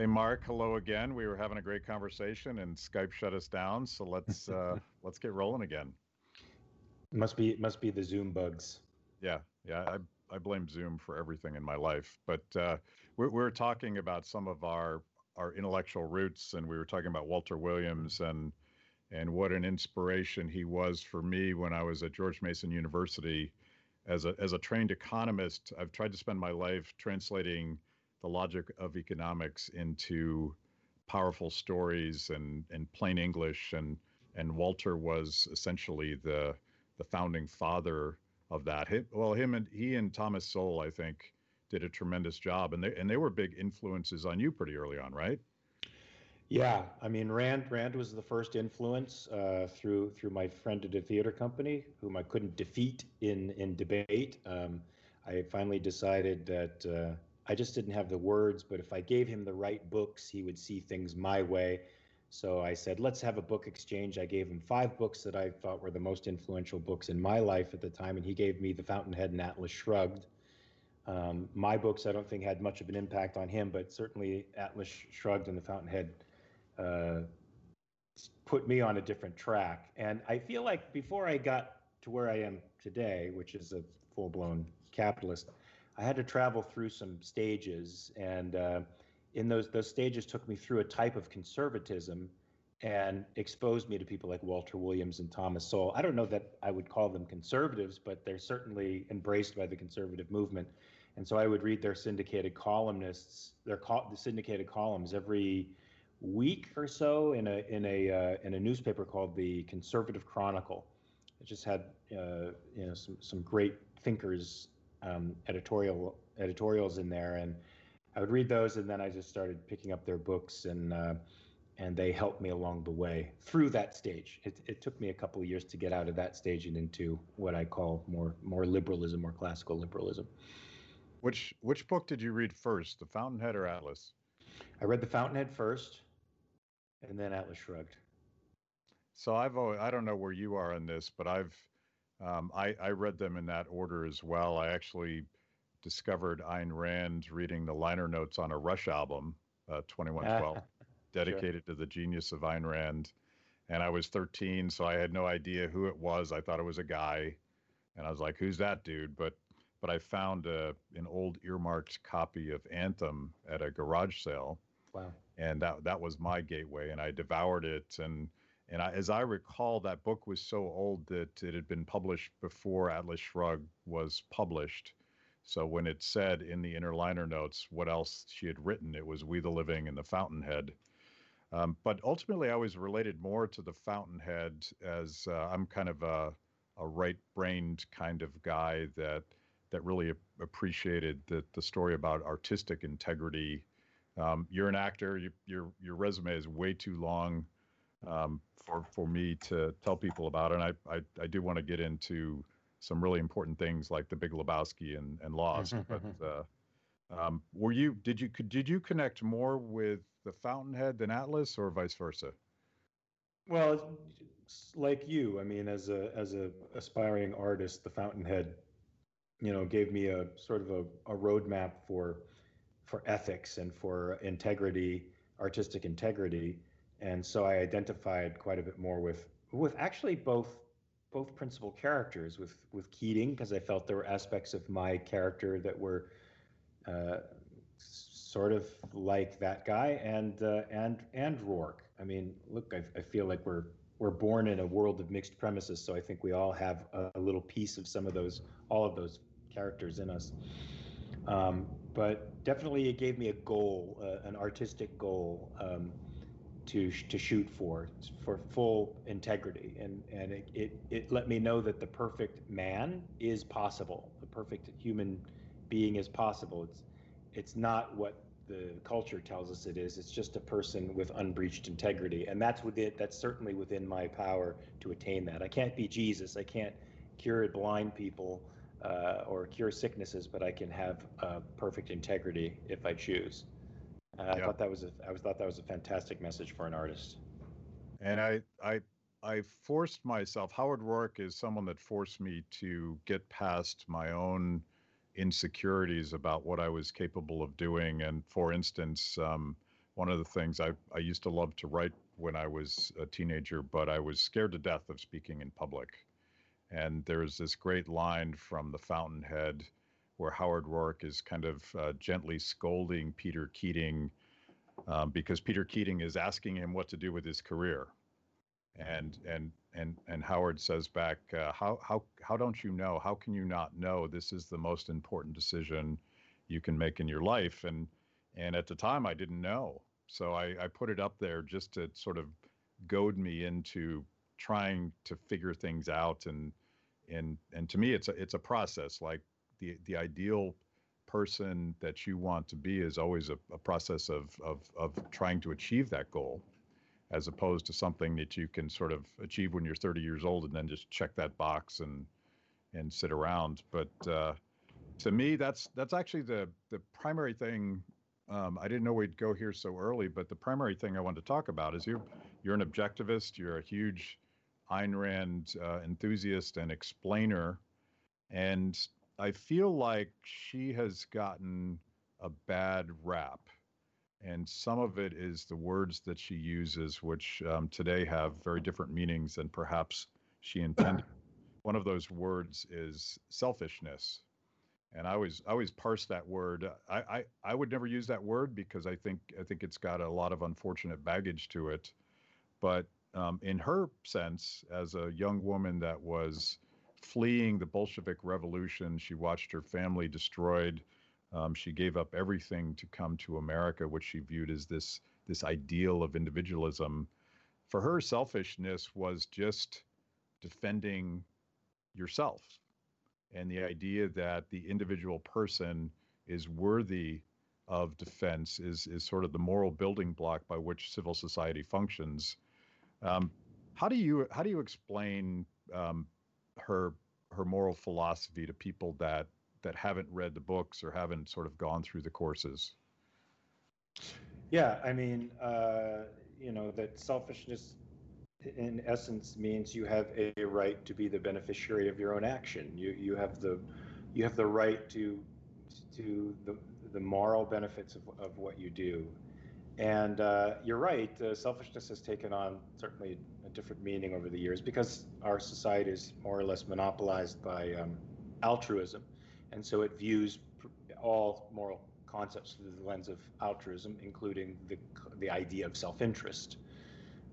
Hey, Mark. Hello again. We were having a great conversation, and Skype shut us down. So let's uh, let's get rolling again. Must be must be the Zoom bugs. Yeah, yeah. I I blame Zoom for everything in my life. But uh, we're we're talking about some of our our intellectual roots, and we were talking about Walter Williams and and what an inspiration he was for me when I was at George Mason University as a as a trained economist. I've tried to spend my life translating the logic of economics into powerful stories and and plain English and and Walter was essentially the the founding father of that. well, him and he and Thomas Sowell, I think, did a tremendous job, and they and they were big influences on you pretty early on, right? Yeah, I mean Rand Rand was the first influence uh, through through my friend at a theater company, whom I couldn't defeat in in debate. Um, I finally decided that uh, I just didn't have the words, but if I gave him the right books, he would see things my way. So I said, let's have a book exchange. I gave him five books that I thought were the most influential books in my life at the time, and he gave me The Fountainhead and Atlas Shrugged. Um, my books, I don't think, had much of an impact on him, but certainly Atlas Shrugged and The Fountainhead uh, put me on a different track. And I feel like before I got to where I am today, which is a full blown capitalist, I had to travel through some stages. And uh, in those those stages took me through a type of conservatism and exposed me to people like Walter Williams and Thomas Sowell. I don't know that I would call them conservatives, but they're certainly embraced by the conservative movement. And so I would read their syndicated columnists, their co- the syndicated columns every week or so in a in a uh, in a newspaper called the Conservative Chronicle. It just had uh, you know some some great thinkers um, editorial editorials in there, and I would read those, and then I just started picking up their books, and uh, and they helped me along the way through that stage. It, it took me a couple of years to get out of that stage and into what I call more more liberalism, more classical liberalism. Which which book did you read first, The Fountainhead or Atlas? I read The Fountainhead first, and then Atlas Shrugged. So I've always, I don't know where you are in this, but I've um, I, I read them in that order as well. I actually discovered Ayn Rand reading the liner notes on a Rush album, uh, 2112, dedicated sure. to the genius of Ayn Rand. And I was 13, so I had no idea who it was. I thought it was a guy, and I was like, "Who's that dude?" But but I found a, an old earmarked copy of Anthem at a garage sale. Wow. And that that was my gateway, and I devoured it. And and I, as I recall, that book was so old that it had been published before Atlas Shrugged was published. So when it said in the inner liner notes what else she had written, it was We the Living and the Fountainhead. Um, but ultimately, I was related more to the Fountainhead as uh, I'm kind of a, a right-brained kind of guy that that really appreciated the the story about artistic integrity. Um, you're an actor. You, your your resume is way too long um, for for me to tell people about, and I I, I do want to get into some really important things like the Big Lebowski and, and Lost. but uh, um, were you did you did you connect more with the Fountainhead than Atlas, or vice versa? Well, like you, I mean, as a as a aspiring artist, the Fountainhead, you know, gave me a sort of a, a roadmap for for ethics and for integrity, artistic integrity, and so I identified quite a bit more with with actually both both principal characters with with Keating because I felt there were aspects of my character that were uh, sort of like that guy and uh, and and Roark. I mean, look, I, I, feel like we're we're born in a world of mixed premises, so I think we all have a, a little piece of some of those, all of those characters in us. Um, but definitely, it gave me a goal, uh, an artistic goal. Um, to to shoot for for full integrity. And and it, it it let me know that the perfect man is possible. The perfect human being is possible. It's it's not what the culture tells us it is. It's just a person with unbreached integrity. And that's within that's certainly within my power to attain that. I can't be jesus. I can't cure blind people uh, or cure sicknesses but i can have uh, perfect integrity if i choose I thought that was a, I was thought that was a fantastic message for an artist. And I I I forced myself. Howard Roark is someone that forced me to get past my own insecurities about what I was capable of doing. And for instance, um, one of the things I, I used to love to write when I was a teenager, but I was scared to death of speaking in public. And there's this great line from The Fountainhead where Howard Roark is kind of uh, gently scolding Peter Keating um, because Peter Keating is asking him what to do with his career. And and and and Howard says back, uh, how how how don't you know? How can you not know this is the most important decision you can make in your life? And and at the time, I didn't know, so I, I put it up there just to sort of goad me into trying to figure things out. And and and to me, it's a it's a process. Like the the ideal person that you want to be is always a, a process of, of of trying to achieve that goal as opposed to something that you can sort of achieve when you're 30 years old and then just check that box and and sit around. But uh, to me, that's that's actually the the primary thing. Um, I didn't know we'd go here so early, but the primary thing I wanted to talk about is you you're an objectivist. You're a huge Ayn Rand uh, enthusiast and explainer, and I feel like she has gotten a bad rap and some of it is the words that she uses, which um, today have very different meanings than perhaps she intended. One of those words is selfishness, and I always I always parse that word. I, I I would never use that word because I think I think it's got a lot of unfortunate baggage to it. But um, in her sense, as a young woman that was fleeing the Bolshevik Revolution, she watched her family destroyed um, she gave up everything to come to America, which she viewed as this this ideal of individualism. For her, selfishness was just defending yourself, and the idea that the individual person is worthy of defense is is sort of the moral building block by which civil society functions. Um, how do you how do you explain um, her her moral philosophy to people that that haven't read the books or haven't sort of gone through the courses? Yeah, I mean, uh, you know, that selfishness in essence means you have a right to be the beneficiary of your own action. You you have the you have the right to to the the moral benefits of, of what you do. And uh, you're right, uh, selfishness has taken on certainly different meaning over the years because our society is more or less monopolized by um, altruism. And so it views all moral concepts through the lens of altruism, including the, the idea of self-interest.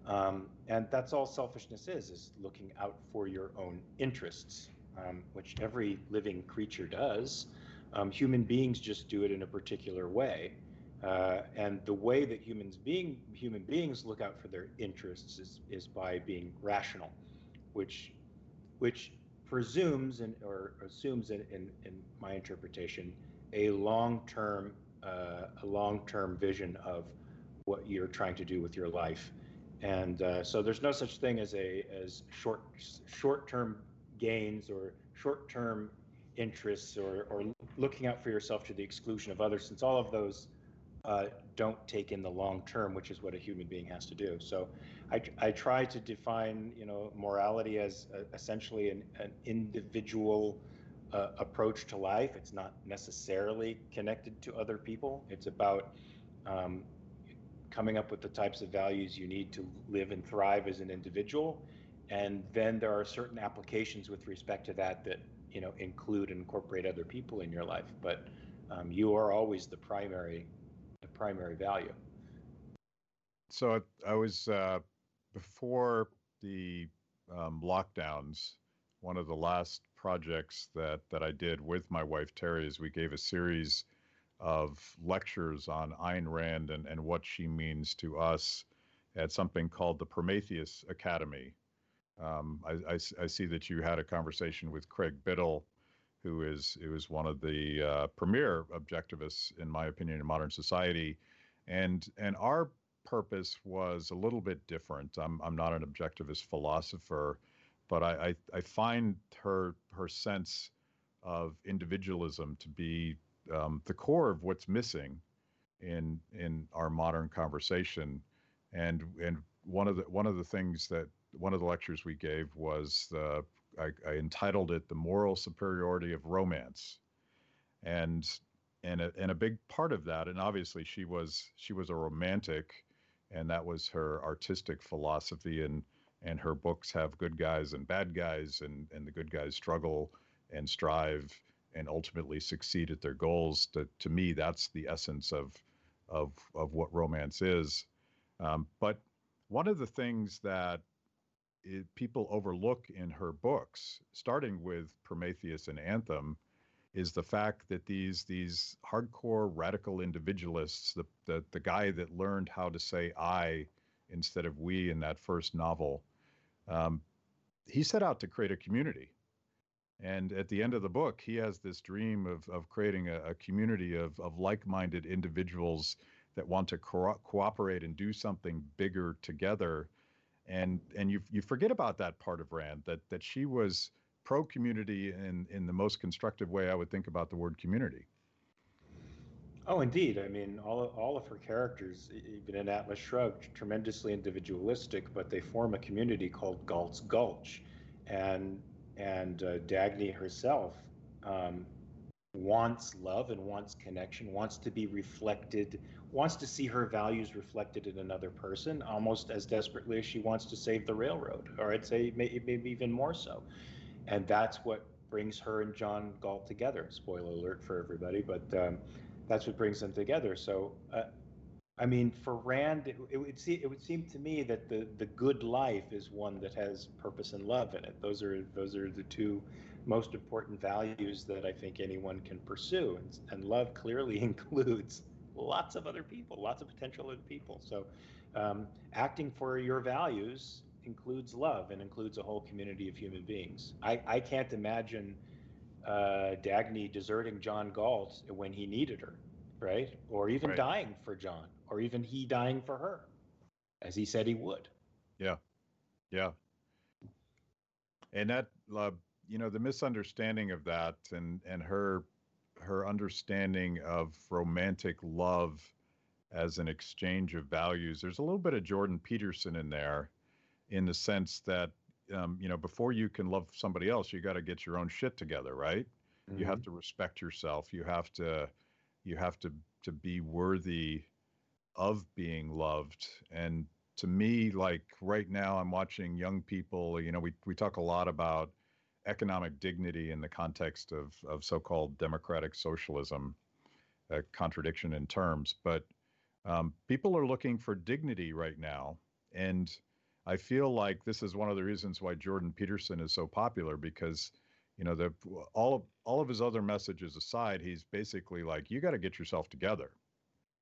Um, and that's all selfishness is, is looking out for your own interests, um, which every living creature does. Um, human beings just do it in a particular way. Uh, and the way that humans being human beings look out for their interests is, is by being rational, which which presumes and or assumes in, in, in my interpretation a long-term uh, a long-term vision of what you're trying to do with your life. And uh, so there's no such thing as a as short short-term gains or short-term interests or, or looking out for yourself to the exclusion of others. Since all of those uh, don't take in the long term, which is what a human being has to do. So I, I try to define, you know, morality as a, essentially an, an individual uh, approach to life. It's not necessarily connected to other people. It's about um, coming up with the types of values you need to live and thrive as an individual. And then there are certain applications with respect to that that, you know, include and incorporate other people in your life. But um, you are always the primary the primary value. So I was uh, before the um, lockdowns. One of the last projects that that I did with my wife Terry is we gave a series of lectures on Ayn Rand and, and what she means to us at something called the Prometheus Academy. Um, I, I, I, see that you had a conversation with Craig Biddle who is who is one of the uh, premier objectivists, in my opinion, in modern society, and and our purpose was a little bit different. I'm I'm not an objectivist philosopher, but I I, I find her her sense of individualism to be um, the core of what's missing in in our modern conversation, and and one of the one of the things that one of the lectures we gave was the I, I entitled it "The Moral Superiority of Romance," and and a, and a big part of that, and obviously she was she was a romantic, and that was her artistic philosophy, and and her books have good guys and bad guys, and and the good guys struggle and strive and ultimately succeed at their goals. To to me, that's the essence of of of what romance is. Um, but one of the things that it, people overlook in her books, starting with Prometheus and Anthem, is the fact that these these hardcore radical individualists, the the, the guy that learned how to say I instead of we in that first novel, um, he set out to create a community. And at the end of the book, he has this dream of of creating a, a community of of like-minded individuals that want to co- cooperate and do something bigger together and and you you forget about that part of Rand that that she was pro community in in the most constructive way I would think about the word community. Oh, indeed. I mean, all all of her characters, even in Atlas Shrugged, tremendously individualistic, but they form a community called Galt's Gulch, and and uh, Dagny herself um, wants love and wants connection, wants to be reflected, wants to see her values reflected in another person almost as desperately as she wants to save the railroad, or I'd say maybe even more so. And that's what brings her and John Galt together. Spoiler alert for everybody, but um, that's what brings them together. So, uh, I mean, for Rand, it, it, would see, it would seem to me that the the good life is one that has purpose and love in it. Those are those are the two most important values that I think anyone can pursue. And, and love clearly includes lots of other people, lots of potential other people. So um, acting for your values includes love and includes a whole community of human beings. I, I can't imagine uh, Dagny deserting John Galt when he needed her, right? Or even right. dying for John, or even he dying for her, as he said he would. Yeah, yeah. And that uh, you know the misunderstanding of that and and her her understanding of romantic love as an exchange of values there's a little bit of jordan peterson in there in the sense that um, you know before you can love somebody else you got to get your own shit together right mm-hmm. you have mm-hmm. to respect yourself you have to you have to to be worthy of being loved and to me like right now i'm watching young people you know we we talk a lot about economic dignity in the context of, of so-called democratic socialism, a contradiction in terms, but um, people are looking for dignity right now. And I feel like this is one of the reasons why Jordan Peterson is so popular because, you know, the all of all of his other messages aside, he's basically like, you got to get yourself together,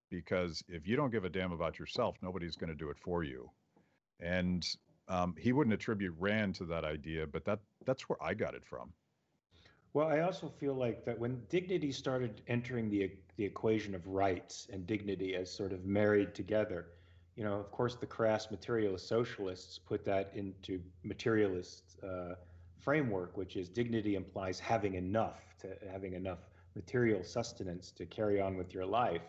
because if you don't give a damn about yourself, nobody's going to do it for you. And um, he wouldn't attribute Rand to that idea, but that that's where I got it from. Well, I also feel like that when dignity started entering the the equation of rights and dignity as sort of married together, you know, of course, the crass materialist socialists put that into materialist uh, framework, which is dignity implies having enough to having enough material sustenance to carry on with your life.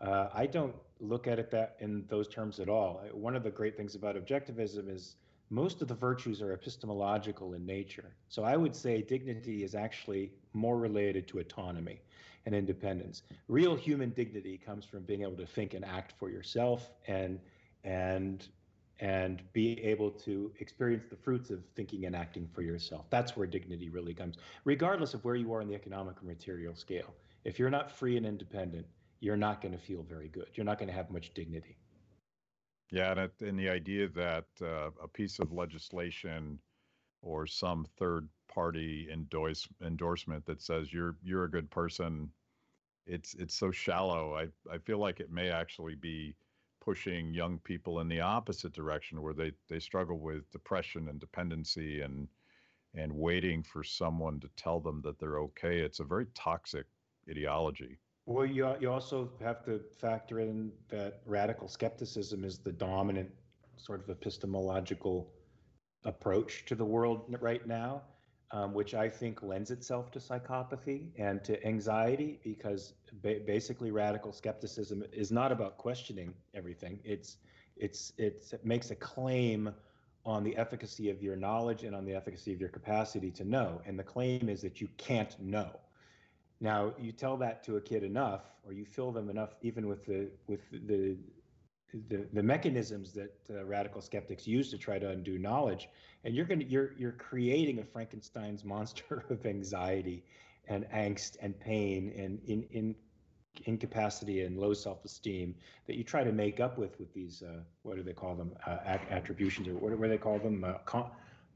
Uh, I don't look at it that in those terms at all. Uh, one of the great things about objectivism is most of the virtues are epistemological in nature. So I would say dignity is actually more related to autonomy and independence. Real human dignity comes from being able to think and act for yourself and and and be able to experience the fruits of thinking and acting for yourself. That's where dignity really comes, regardless of where you are in the economic or material scale. If you're not free and independent, you're not going to feel very good. You're not going to have much dignity. Yeah, and, it, and the idea that uh, a piece of legislation or some third party endorse, endorsement that says you're you're a good person, it's it's so shallow. I I feel like it may actually be pushing young people in the opposite direction where they they struggle with depression and dependency and and waiting for someone to tell them that they're okay. It's a very toxic ideology. Well, you, you also have to factor in that radical skepticism is the dominant sort of epistemological approach to the world right now, um, which I think lends itself to psychopathy and to anxiety because ba- basically radical skepticism is not about questioning everything. It's it's it's it makes a claim on the efficacy of your knowledge and on the efficacy of your capacity to know, and the claim is that you can't know Now you tell that to a kid enough, or you fill them enough, even with the with the the, the mechanisms that uh, radical skeptics use to try to undo knowledge, and you're going to you're you're creating a Frankenstein's monster of anxiety and angst and pain and in in incapacity and low self-esteem that you try to make up with with these uh, what do they call them uh, attributions or what do they call them? Uh,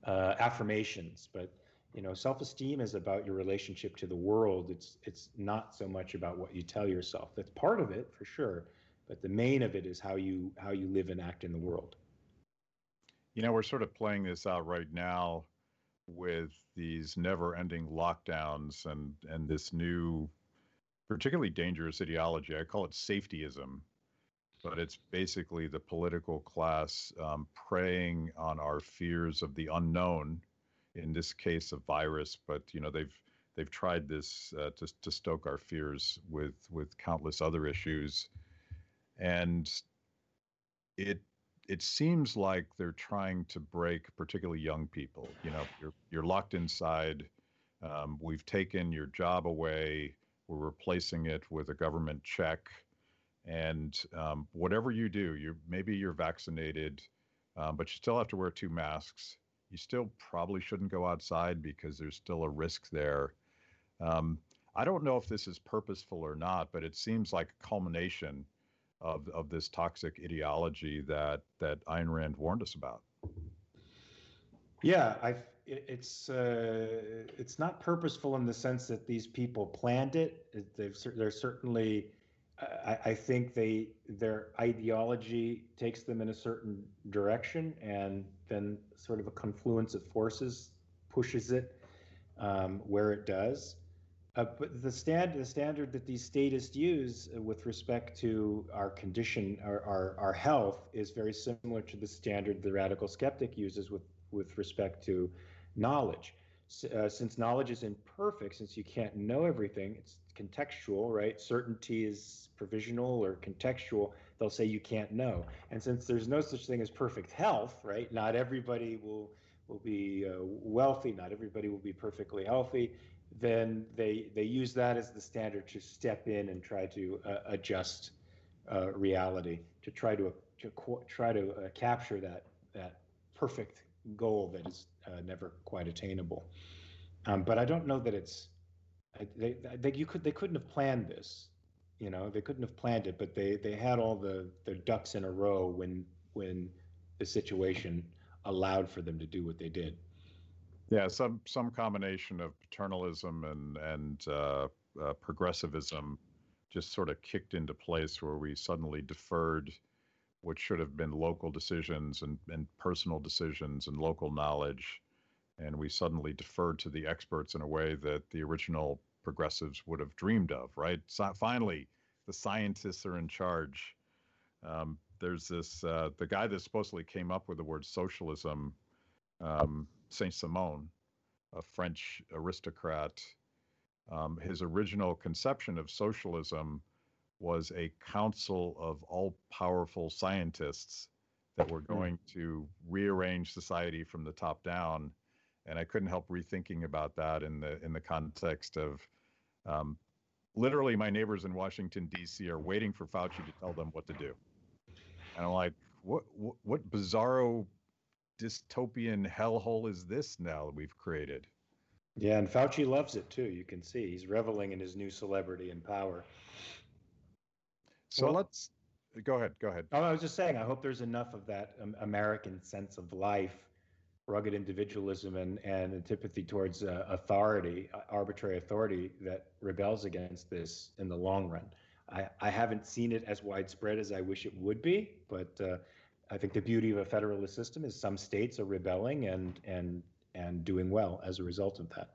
uh, affirmations but you know self-esteem is about your relationship to the world. It's it's not so much about what you tell yourself. That's part of it for sure but the main of it is how you how you live and act in the world. You know we're sort of playing this out right now with these never-ending lockdowns and and this new particularly dangerous ideology. I call it safetyism but it's basically the political class um, preying on our fears of the unknown in this case a virus but you know they've they've tried this uh, to, to stoke our fears with with countless other issues. And it it seems like they're trying to break particularly young people. You know you're you're locked inside um, we've taken your job away we're replacing it with a government check and um, whatever you do you maybe you're vaccinated um, but you still have to wear two masks you still probably shouldn't go outside because there's still a risk there um, i don't know if this is purposeful or not but it seems like a culmination of of this toxic ideology that that Ayn Rand warned us about. Yeah, I it's uh, it's not purposeful in the sense that these people planned it. They've they're certainly. I, I think they their ideology takes them in a certain direction, and then sort of a confluence of forces pushes it um, where it does. Uh, but the stand the standard that these statists use uh, with respect to our condition, our, our, our health, is very similar to the standard the radical skeptic uses with with respect to knowledge. Uh, since knowledge is imperfect, since you can't know everything, it's contextual, right? Certainty is provisional or contextual. They'll say you can't know. And since there's no such thing as perfect health, right? Not everybody will will be uh, wealthy. Not everybody will be perfectly healthy then they they use that as the standard to step in and try to uh, adjust uh, reality to try to to try to uh, capture that that perfect goal that is uh, never quite attainable. Um, but I don't know that it's they, they you could they couldn't have planned this, you know they couldn't have planned it, but they they had all the their ducks in a row when when the situation allowed for them to do what they did. Yeah, some some combination of paternalism and and uh, uh, progressivism just sort of kicked into place where we suddenly deferred what should have been local decisions and, and personal decisions and local knowledge. And we suddenly deferred to the experts in a way that the original progressives would have dreamed of, right? So finally, the scientists are in charge. Um, there's this, uh, the guy that supposedly came up with the word socialism um, Saint Simon, a French aristocrat, um, his original conception of socialism was a council of all powerful scientists that were hmm. going to rearrange society from the top down. And I couldn't help rethinking about that in the in the context of um, literally my neighbors in Washington D.C. are waiting for Fauci to tell them what to do, and I'm like, what what, what bizarro dystopian hellhole is this now that we've created? Yeah, and Fauci loves it too. You can see he's reveling in his new celebrity and power. So well, let's go ahead. Go ahead. Oh, I was just saying, I hope there's enough of that um, American sense of life, rugged individualism, and, and antipathy towards uh, authority, uh, arbitrary authority, that rebels against this in the long run. I, I haven't seen it as widespread as I wish it would be, but uh, I think the beauty of a federalist system is some states are rebelling and and and doing well as a result of that.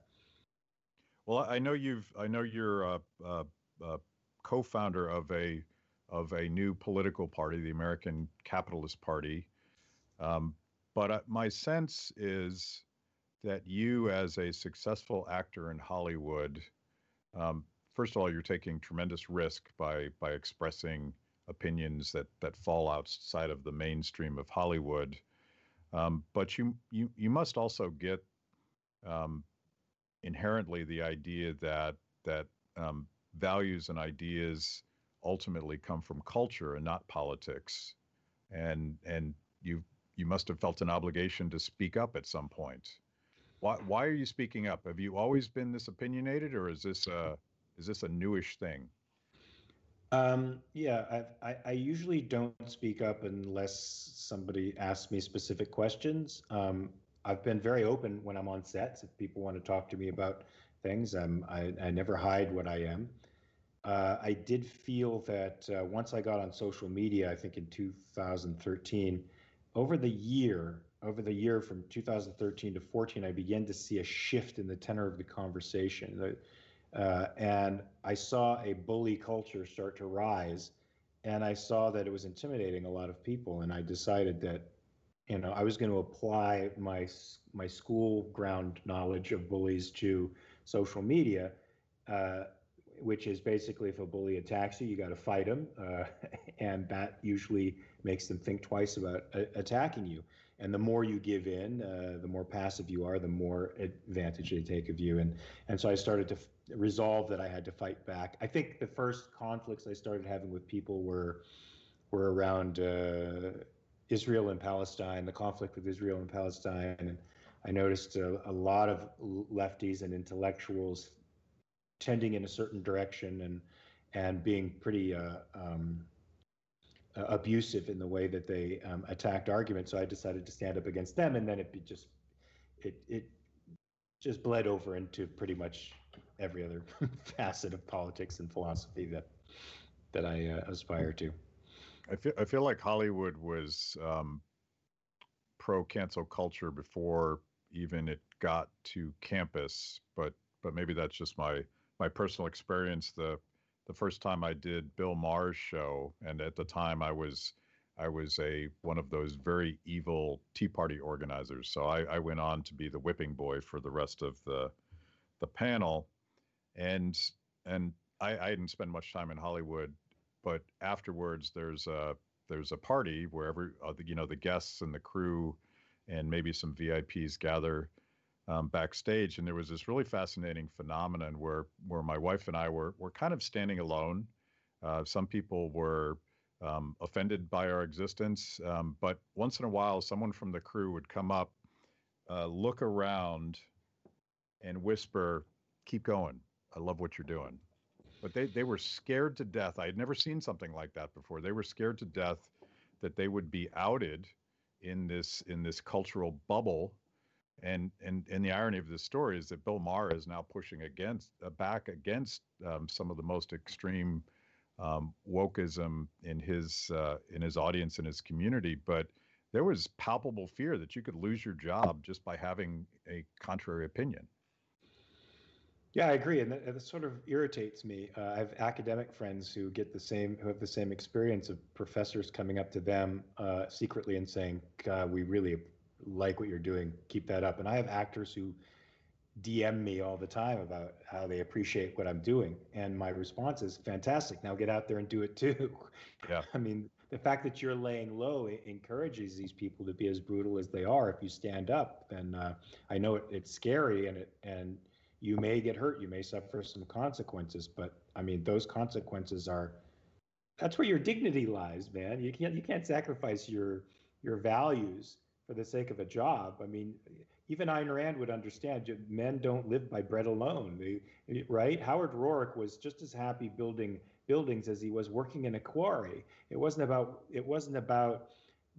Well, I know you've I know you're a, a, a co-founder of a of a new political party, the American Capitalist Party. Um, but uh, my sense is that you, as a successful actor in Hollywood, um, first of all, you're taking tremendous risk by by expressing opinions that that fall outside of the mainstream of Hollywood. Um, but you you you must also get um, inherently the idea that that um, values and ideas ultimately come from culture and not politics, and and you you must have felt an obligation to speak up at some point. Why why are you speaking up? Have you always been this opinionated, or is this a is this a newish thing? Um, yeah, I, I usually don't speak up unless somebody asks me specific questions. Um, I've been very open when I'm on sets. If people want to talk to me about things, I'm, I, I never hide what I am. Uh, I did feel that uh, once I got on social media, I think in 2013, over the year, over the year from 2013 to 14, I began to see a shift in the tenor of the conversation. Uh, and I saw a bully culture start to rise, and I saw that it was intimidating a lot of people. And I decided that, you know, I was going to apply my my school ground knowledge of bullies to social media, uh, which is basically if a bully attacks you, you got to fight him, uh, and that usually makes them think twice about uh, attacking you. And the more you give in, uh, the more passive you are, the more advantage they take of you. And and so I started to resolve that I had to fight back. I think the first conflicts I started having with people were were around uh, Israel and Palestine, the conflict with Israel and Palestine, and I noticed a, a lot of lefties and intellectuals tending in a certain direction and and being pretty uh, um, abusive in the way that they um, attacked arguments. So I decided to stand up against them, and then it just it it just bled over into pretty much every other facet of politics and philosophy that that I uh, aspire to. I feel I feel like Hollywood was um, pro cancel culture before even it got to campus, but but maybe that's just my my personal experience. The the first time I did Bill Maher's show, and at the time I was I was a one of those very evil Tea Party organizers. So I, I went on to be the whipping boy for the rest of the the panel, and and I, I didn't spend much time in Hollywood, but afterwards there's a there's a party where every uh, the, you know the guests and the crew and maybe some VIPs gather um, backstage, and there was this really fascinating phenomenon where where my wife and I were were kind of standing alone. Uh, some people were um, offended by our existence, um, but once in a while, someone from the crew would come up, uh, look around, and whisper, "Keep going. I love what you're doing." But they they were scared to death. I had never seen something like that before. They were scared to death that they would be outed in this in this cultural bubble and and and the irony of this story is that Bill Maher is now pushing against uh, back against um, some of the most extreme um, wokeism in his uh, in his audience and his community, but there was palpable fear that you could lose your job just by having a contrary opinion. Yeah, I agree, and that, that sort of irritates me. Uh, I have academic friends who get the same, who have the same experience of professors coming up to them uh, secretly and saying, "We really like what you're doing. Keep that up." And I have actors who DM me all the time about how they appreciate what I'm doing, and my response is, "Fantastic! Now get out there and do it too." Yeah. I mean, the fact that you're laying low encourages these people to be as brutal as they are. If you stand up, and uh, I know it, it's scary, and it and you may get hurt, you may suffer some consequences, but I mean, those consequences are that's where your dignity lies, man. You can't you can't sacrifice your your values for the sake of a job. I mean, even Ayn Rand would understand men don't live by bread alone, right? Howard Roark was just as happy building buildings as he was working in a quarry. It wasn't about it wasn't about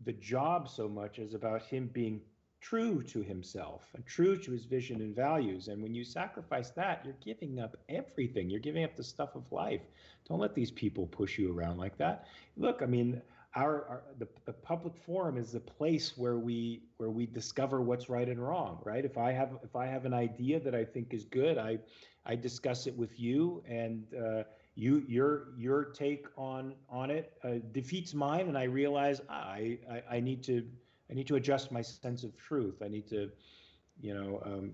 the job so much as about him being true to himself and true to his vision and values. And when you sacrifice that, you're giving up everything. You're giving up the stuff of life. Don't let these people push you around like that. Look, I mean, our, our the, the public forum is the place where we where we discover what's right and wrong, right? If I have if I have an idea that I think is good, I I discuss it with you and uh, you your your take on on it uh, defeats mine and I realize ah, I, I I need to I need to adjust my sense of truth. I need to, you know, um,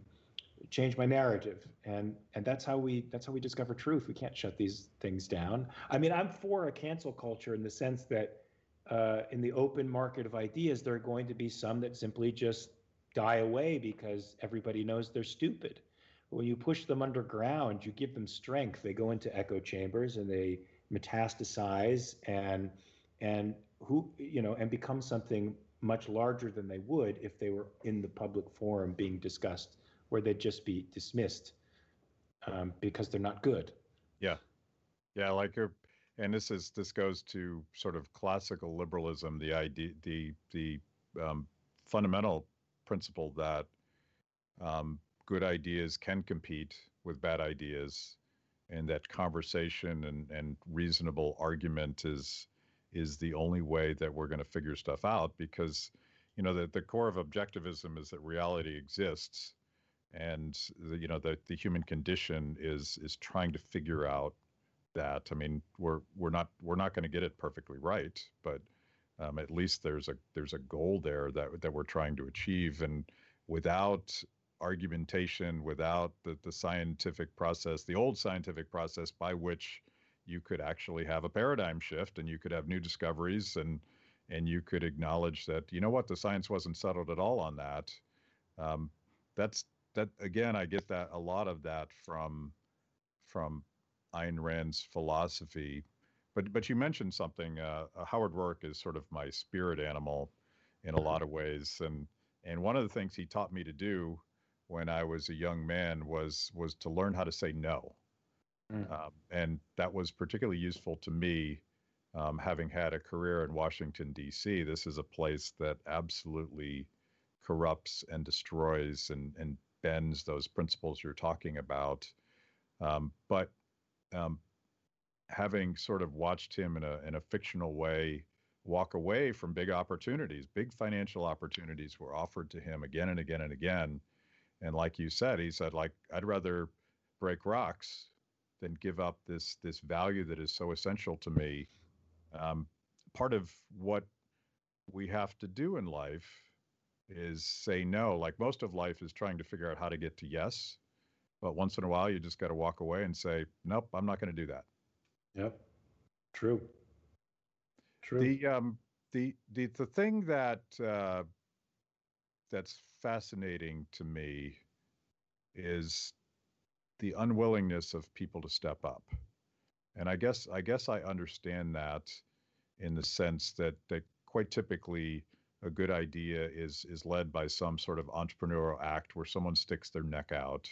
change my narrative, and and that's how we that's how we discover truth. We can't shut these things down. I mean, I'm for a cancel culture in the sense that uh, in the open market of ideas, there are going to be some that simply just die away because everybody knows they're stupid, when you push them underground, you give them strength. They go into echo chambers and they metastasize and and who you know and become something much larger than they would if they were in the public forum being discussed, where they'd just be dismissed um, because they're not good. Yeah, yeah, like uh, and this is this goes to sort of classical liberalism, the idea, the the um, fundamental principle that um, good ideas can compete with bad ideas, and that conversation and and reasonable argument is is the only way that we're going to figure stuff out because you know the, the core of objectivism is that reality exists and the, you know the, the human condition is is trying to figure out that i mean we're we're not we're not going to get it perfectly right but um, at least there's a there's a goal there that that we're trying to achieve. And without argumentation without the, the scientific process the old scientific process by which you could actually have a paradigm shift and you could have new discoveries and and you could acknowledge that you know what the science wasn't settled at all on that um, that's that again i get that a lot of that from from Ayn Rand's philosophy but but you mentioned something uh, uh Howard Roark is sort of my spirit animal in a lot of ways and and one of the things he taught me to do when I was a young man was was to learn how to say no Mm. Um, and that was particularly useful to me, um, having had a career in Washington, D.C. This is a place that absolutely corrupts and destroys and, and bends those principles you're talking about. Um, but um, having sort of watched him in a, in a fictional way walk away from big opportunities, big financial opportunities were offered to him again and again and again. And like you said, he said, like, I'd rather break rocks than give up this this value that is so essential to me. Um, part of what we have to do in life is say no. Like most of life is trying to figure out how to get to yes, but once in a while you just got to walk away and say, nope, I'm not going to do that. Yep, true. True. The um the the the thing that uh, that's fascinating to me is the unwillingness of people to step up. And I guess I guess I understand that in the sense that that quite typically a good idea is is led by some sort of entrepreneurial act where someone sticks their neck out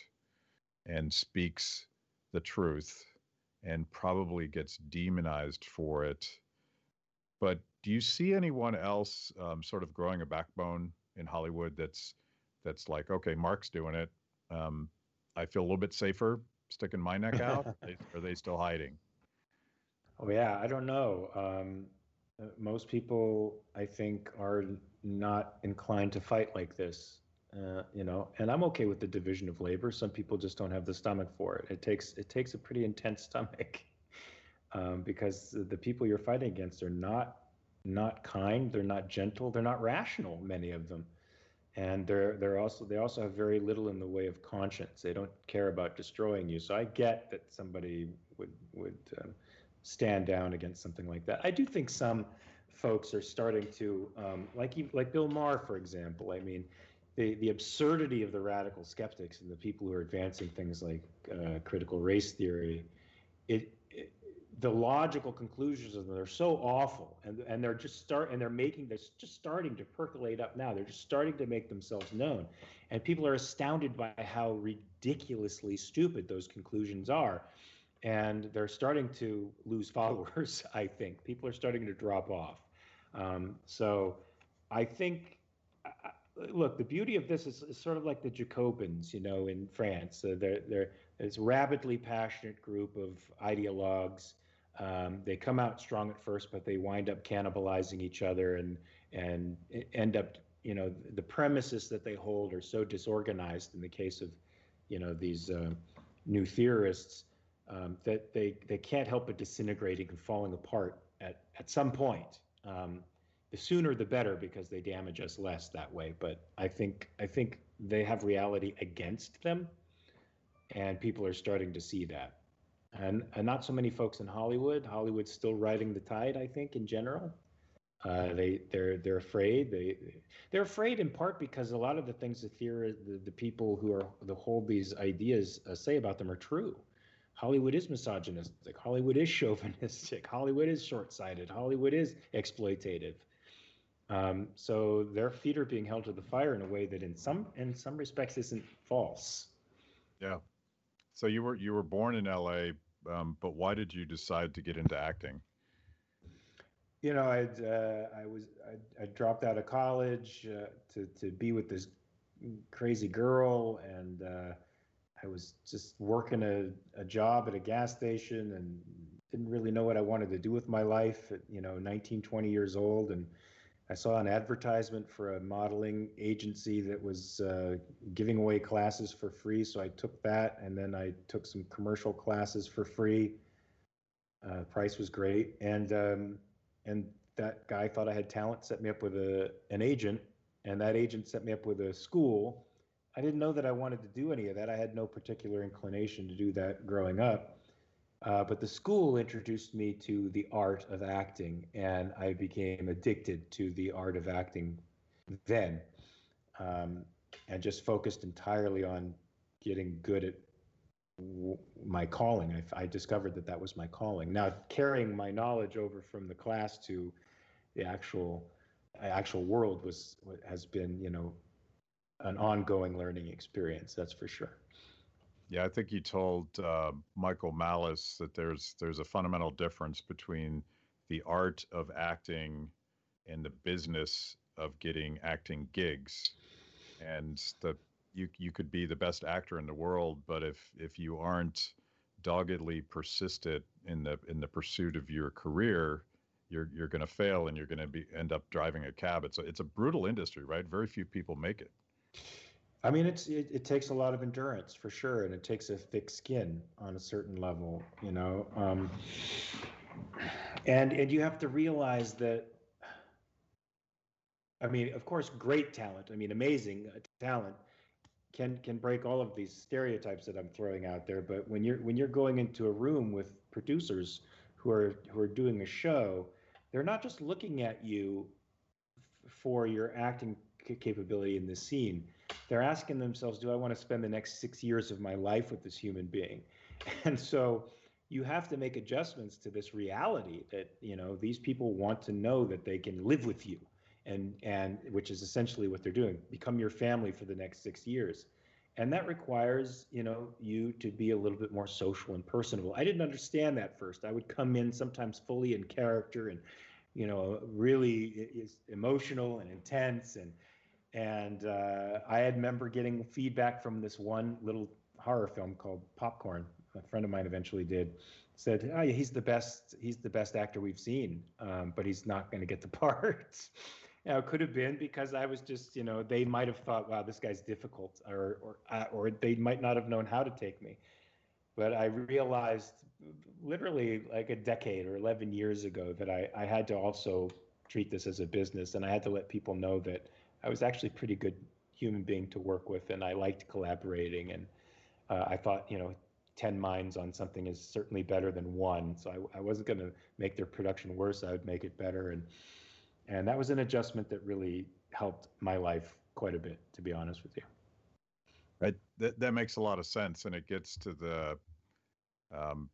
and speaks the truth and probably gets demonized for it. But do you see anyone else um, sort of growing a backbone in Hollywood that's that's like, okay, Mark's doing it. Um, I feel a little bit safer sticking my neck out. are they still hiding? Oh yeah, I don't know. Um, uh, most people, I think, are not inclined to fight like this. Uh, you know, and I'm okay with the division of labor. Some people just don't have the stomach for it. It takes it takes a pretty intense stomach um, because the people you're fighting against are not not kind. They're not gentle. They're not rational. Many of them and they're they're also they also have very little in the way of conscience. They don't care about destroying you. So I get that somebody would would um, stand down against something like that. I do think some folks are starting to um, like like Bill Maher, for example. I mean. The, the absurdity of the radical skeptics and the people who are advancing things like uh, critical race theory, it, the logical conclusions of them are so awful and and they're just start and they're making they're just starting to percolate up now. They're just starting to make themselves known. And people are astounded by how ridiculously stupid those conclusions are. And they're starting to lose followers i think. People are starting to drop off. Um, so i think look the beauty of this is, is, sort of like the jacobins you know in france uh, they're, they're this rabidly passionate group of ideologues um, they come out strong at first, but they wind up cannibalizing each other and and end up, you know, the premises that they hold are so disorganized. In the case of, you know, these uh, new theorists, um, that they they can't help but disintegrating and falling apart at at some point. Um, the sooner the better because they damage us less that way. But I think I think they have reality against them, and people are starting to see that and, and not so many folks in Hollywood. Hollywood's still riding the tide, I think, in general. Uh, they they're they're afraid. They they're afraid in part because a lot of the things the theory the, the people who are the hold these ideas uh, say about them are true. Hollywood is misogynistic. Hollywood is chauvinistic. Hollywood is short-sighted. Hollywood is exploitative. Um, so their feet are being held to the fire in a way that, in some in some respects, isn't false. Yeah. So you were you were born in L.A., um, but why did you decide to get into acting? You know, I'd uh, I was I, I dropped out of college uh, to to be with this crazy girl, and uh, I was just working a, a job at a gas station and didn't really know what I wanted to do with my life. At, you know, 19, 20 years old, and I saw an advertisement for a modeling agency that was uh, giving away classes for free. So I took that, and then I took some commercial classes for free. Uh, price was great, and um, and that guy thought I had talent, set me up with a an agent, and that agent set me up with a school. I didn't know that I wanted to do any of that. I had no particular inclination to do that growing up. Uh, but the school introduced me to the art of acting, and I became addicted to the art of acting then, um, and just focused entirely on getting good at w- my calling. I, I, discovered that that was my calling. Now, carrying my knowledge over from the class to the actual actual world was has been, you know, an ongoing learning experience. That's for sure. Yeah, I think you told uh, Michael Malice that there's there's a fundamental difference between the art of acting and the business of getting acting gigs, and that you you could be the best actor in the world, but if if you aren't doggedly persistent in the in the pursuit of your career, you're you're going to fail and you're going to be end up driving a cab. It's a, it's a brutal industry, right? Very few people make it. I mean, it's it, it, takes a lot of endurance for sure, and it takes a thick skin on a certain level, you know. Um, and and you have to realize that. I mean, of course, great talent. I mean, amazing uh, talent can can break all of these stereotypes that I'm throwing out there. But when you're when you're going into a room with producers who are who are doing a show, they're not just looking at you for your acting capability in the scene they're asking themselves, do I want to spend the next six years of my life with this human being? And so you have to make adjustments to this reality that, you know, these people want to know that they can live with you and, and which is essentially what they're doing, become your family for the next six years. And that requires, you know, you to be a little bit more social and personable. I didn't understand that first. I would come in sometimes fully in character and, you know, really is emotional and intense and, and uh, I had remember getting feedback from this one little horror film called Popcorn. A friend of mine eventually did. Said, "Oh, yeah, he's the best. He's the best actor we've seen, um, but he's not going to get the part." now, it could have been because I was just, you know, they might have thought, "Wow, this guy's difficult," or or uh, or they might not have known how to take me. But I realized, literally, like a decade or 11 years ago, that I I had to also treat this as a business, and I had to let people know that I was actually a pretty good human being to work with, and I liked collaborating. And uh, I thought, you know, 10 minds on something is certainly better than one. So I, I wasn't going to make their production worse. I would make it better. And, and that was an adjustment that really helped my life quite a bit, to be honest with you. Right. That, that makes a lot of sense. And it gets to the, um,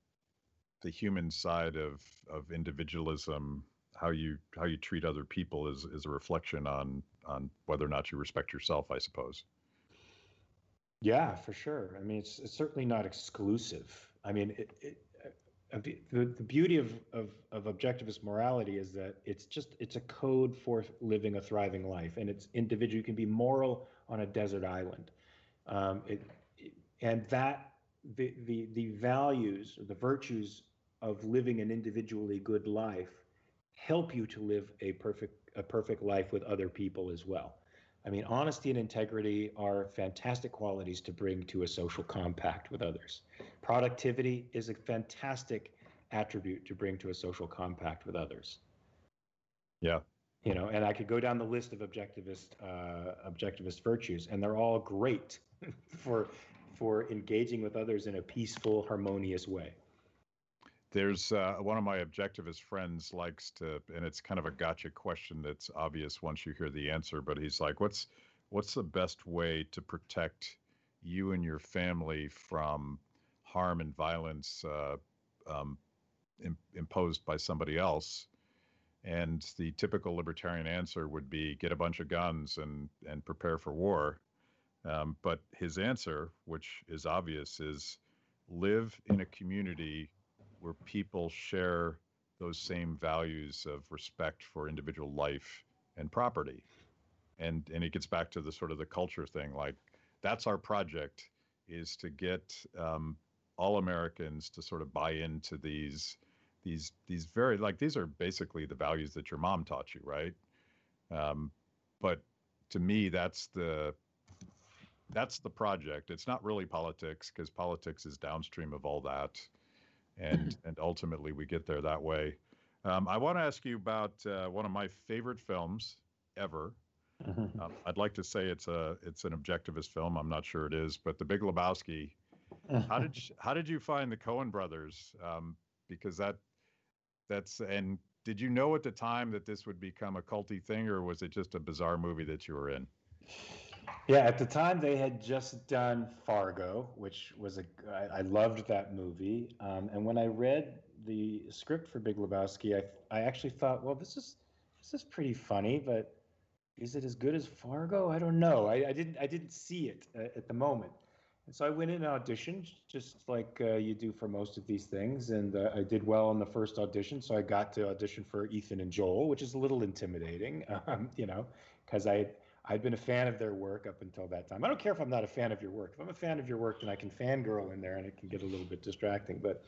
the human side of, of individualism how you how you treat other people is is a reflection on on whether or not you respect yourself, I suppose. Yeah, for sure. I mean, it's, it's certainly not exclusive. I mean, it, it, uh, the, the beauty of, of, of objectivist morality is that it's just it's a code for living a thriving life, and it's individual. You can be moral on a desert island, um, it, and that the the the values or the virtues of living an individually good life help you to live a perfect a perfect life with other people as well. I mean, honesty and integrity are fantastic qualities to bring to a social compact with others. Productivity is a fantastic attribute to bring to a social compact with others. Yeah. You know, and I could go down the list of objectivist uh, objectivist virtues, and they're all great for for engaging with others in a peaceful, harmonious way. There's uh, one of my objectivist friends likes to, and it's kind of a gotcha question that's obvious once you hear the answer. But he's like, "What's what's the best way to protect you and your family from harm and violence uh, um, Im- imposed by somebody else?" And the typical libertarian answer would be get a bunch of guns and and prepare for war. Um, but his answer, which is obvious, is live in a community where people share those same values of respect for individual life and property. And and it gets back to the sort of the culture thing. Like that's our project is to get um, all Americans to sort of buy into these these these very like these are basically the values that your mom taught you, right? Um, but to me, that's the that's the project. It's not really politics because politics is downstream of all that, and and ultimately we get there that way. Um, I want to ask you about uh, one of my favorite films ever. Um, I'd like to say it's a it's an objectivist film. I'm not sure it is, but The Big Lebowski. how did you, how did you find the Coen Brothers? Um, because that that's and did you know at the time that this would become a culty thing, or was it just a bizarre movie that you were in? Yeah, at the time they had just done Fargo, which was a I, I loved that movie. Um, and when I read the script for Big Lebowski, I I actually thought, well, this is this is pretty funny, but is it as good as Fargo? I don't know. I, I didn't I didn't see it uh, at the moment. And so I went in and auditioned, just like uh, you do for most of these things. And uh, I did well in the first audition. So I got to audition for Ethan and Joel, which is a little intimidating, um, you know, because I I'd been a fan of their work up until that time. I don't care if I'm not a fan of your work. If I'm a fan of your work, then I can fangirl in there and it can get a little bit distracting. But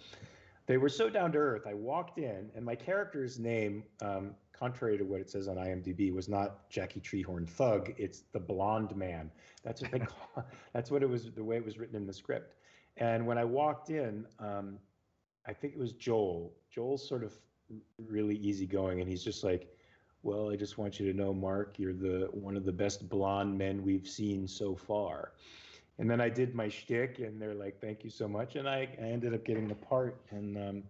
they were so down to earth. I walked in, and my character's name, um, contrary to what it says on IMDb, was not Jackie Treehorn Thug. It's the Blonde Man. That's what they call. That's what it was. The way it was written in the script. And when I walked in, um, I think it was Joel. Joel's sort of really easygoing, and he's just like, well, I just want you to know, Mark, you're the one of the best blonde men we've seen so far. And then I did my shtick, and they're like, "Thank you so much," and I, I ended up getting the part, and um,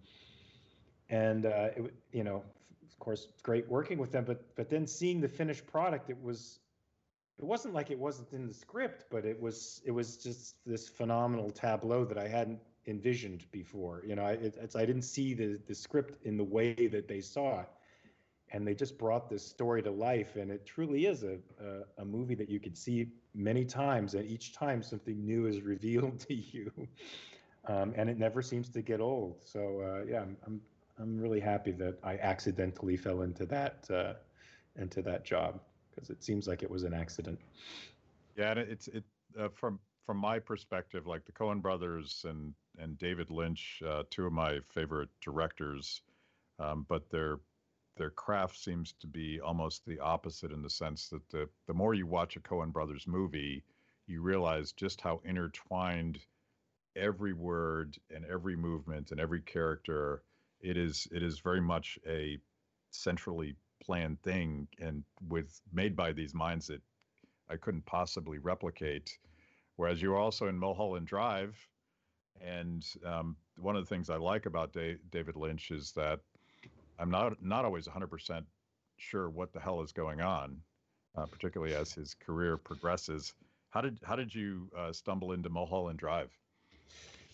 and uh, it, you know, of course, great working with them. But but then seeing the finished product, it was it wasn't like it wasn't in the script, but it was it was just this phenomenal tableau that I hadn't envisioned before. You know, I, it, I didn't see the the script in the way that they saw it and they just brought this story to life and it truly is a, a, a, movie that you could see many times and each time something new is revealed to you. Um, and it never seems to get old. So uh, yeah I'm, I'm, I'm really happy that i accidentally fell into that uh, into that job because it seems like it was an accident. Yeah and it's it uh, from from my perspective like the coen brothers and and david lynch uh, two of my favorite directors um, but they're their craft seems to be almost the opposite in the sense that the the more you watch a Coen Brothers movie, you realize just how intertwined every word and every movement and every character it is it is very much a centrally planned thing and with made by these minds that I couldn't possibly replicate. Whereas you're also in Mulholland Drive, and um, one of the things I like about da- David Lynch is that I'm not not always 100% sure what the hell is going on, uh, particularly as his career progresses. How did how did you uh, stumble into Mulholland Drive?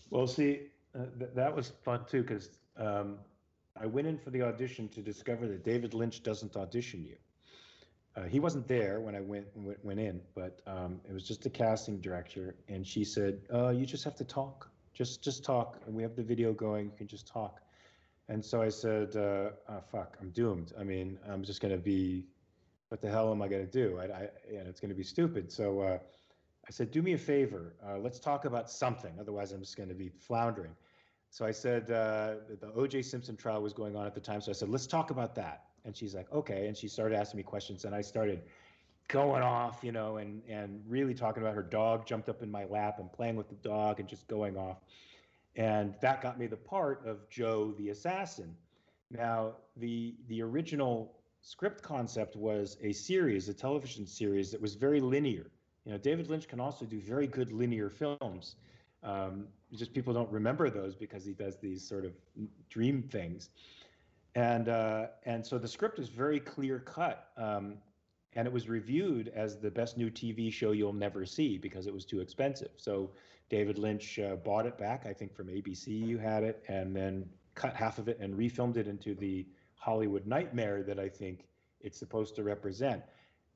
Well, see, uh, th- that was fun too because um, I went in for the audition to discover that David Lynch doesn't audition you. Uh, he wasn't there when I went went, went in, but um, it was just a casting director, and she said, uh, "You just have to talk. Just just talk, and we have the video going. You can just talk." And so I said, uh, oh, "Fuck, I'm doomed. I mean, I'm just going to be. What the hell am I going to do? I, I, and it's going to be stupid." So uh, I said, "Do me a favor. Uh, let's talk about something. Otherwise, I'm just going to be floundering." So I said, uh, "The O.J. Simpson trial was going on at the time." So I said, "Let's talk about that." And she's like, "Okay." And she started asking me questions, and I started going off, you know, and and really talking about her dog jumped up in my lap and playing with the dog and just going off. And that got me the part of Joe the assassin. Now, the the original script concept was a series, a television series that was very linear. You know, David Lynch can also do very good linear films. Um, just people don't remember those because he does these sort of dream things, and uh, and so the script is very clear cut. Um, and it was reviewed as the best new TV show you'll never see because it was too expensive. So David Lynch uh, bought it back, I think from ABC. You had it, and then cut half of it and refilmed it into the Hollywood nightmare that I think it's supposed to represent.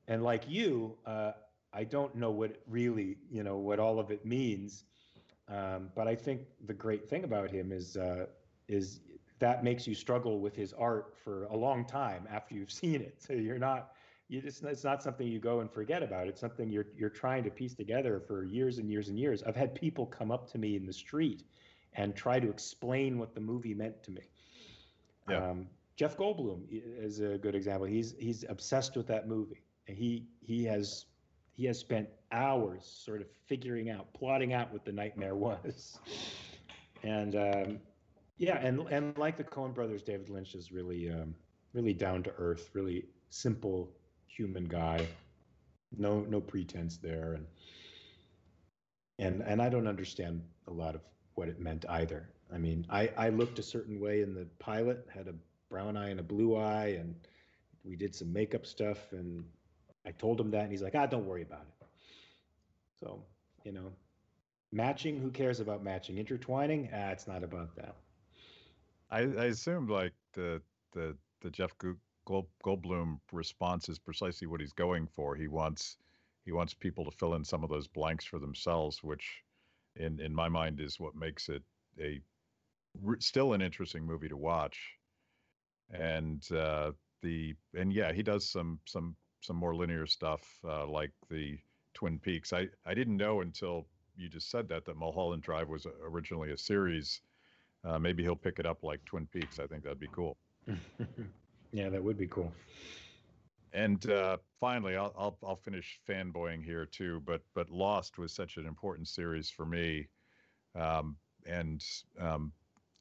And like you, uh, I don't know what really, you know, what all of it means. Um, but I think the great thing about him is uh, is that makes you struggle with his art for a long time after you've seen it. So you're not you just it's not something you go and forget about. It's something you're you're trying to piece together for years and years and years. I've had people come up to me in the street and try to explain what the movie meant to me. Yeah. Um, Jeff Goldblum is a good example. He's he's obsessed with that movie, and he he has he has spent hours sort of figuring out, plotting out what the nightmare was. And um, yeah, and and like the Coen brothers, David Lynch is really um, really down to earth, really simple human guy. No no pretense there, and and and I don't understand a lot of what it meant either. I mean, I I looked a certain way in the pilot, had a brown eye and a blue eye, and we did some makeup stuff, and I told him that, and he's like, ah, don't worry about it. So, you know, matching, who cares about matching? Intertwining, ah, it's not about that. I, I assumed like the the the Jeff Gold, Goldblum response is precisely what he's going for. He wants he wants people to fill in some of those blanks for themselves, which, in in my mind, is what makes it a still an interesting movie to watch. And uh, the and yeah, he does some some some more linear stuff uh, like the Twin Peaks. I, I didn't know until you just said that that Mulholland Drive was originally a series. Uh, maybe he'll pick it up like Twin Peaks. I think that'd be cool. yeah, that would be cool. And uh, finally, I'll, I'll I'll finish fanboying here too. But but Lost was such an important series for me, um, and um,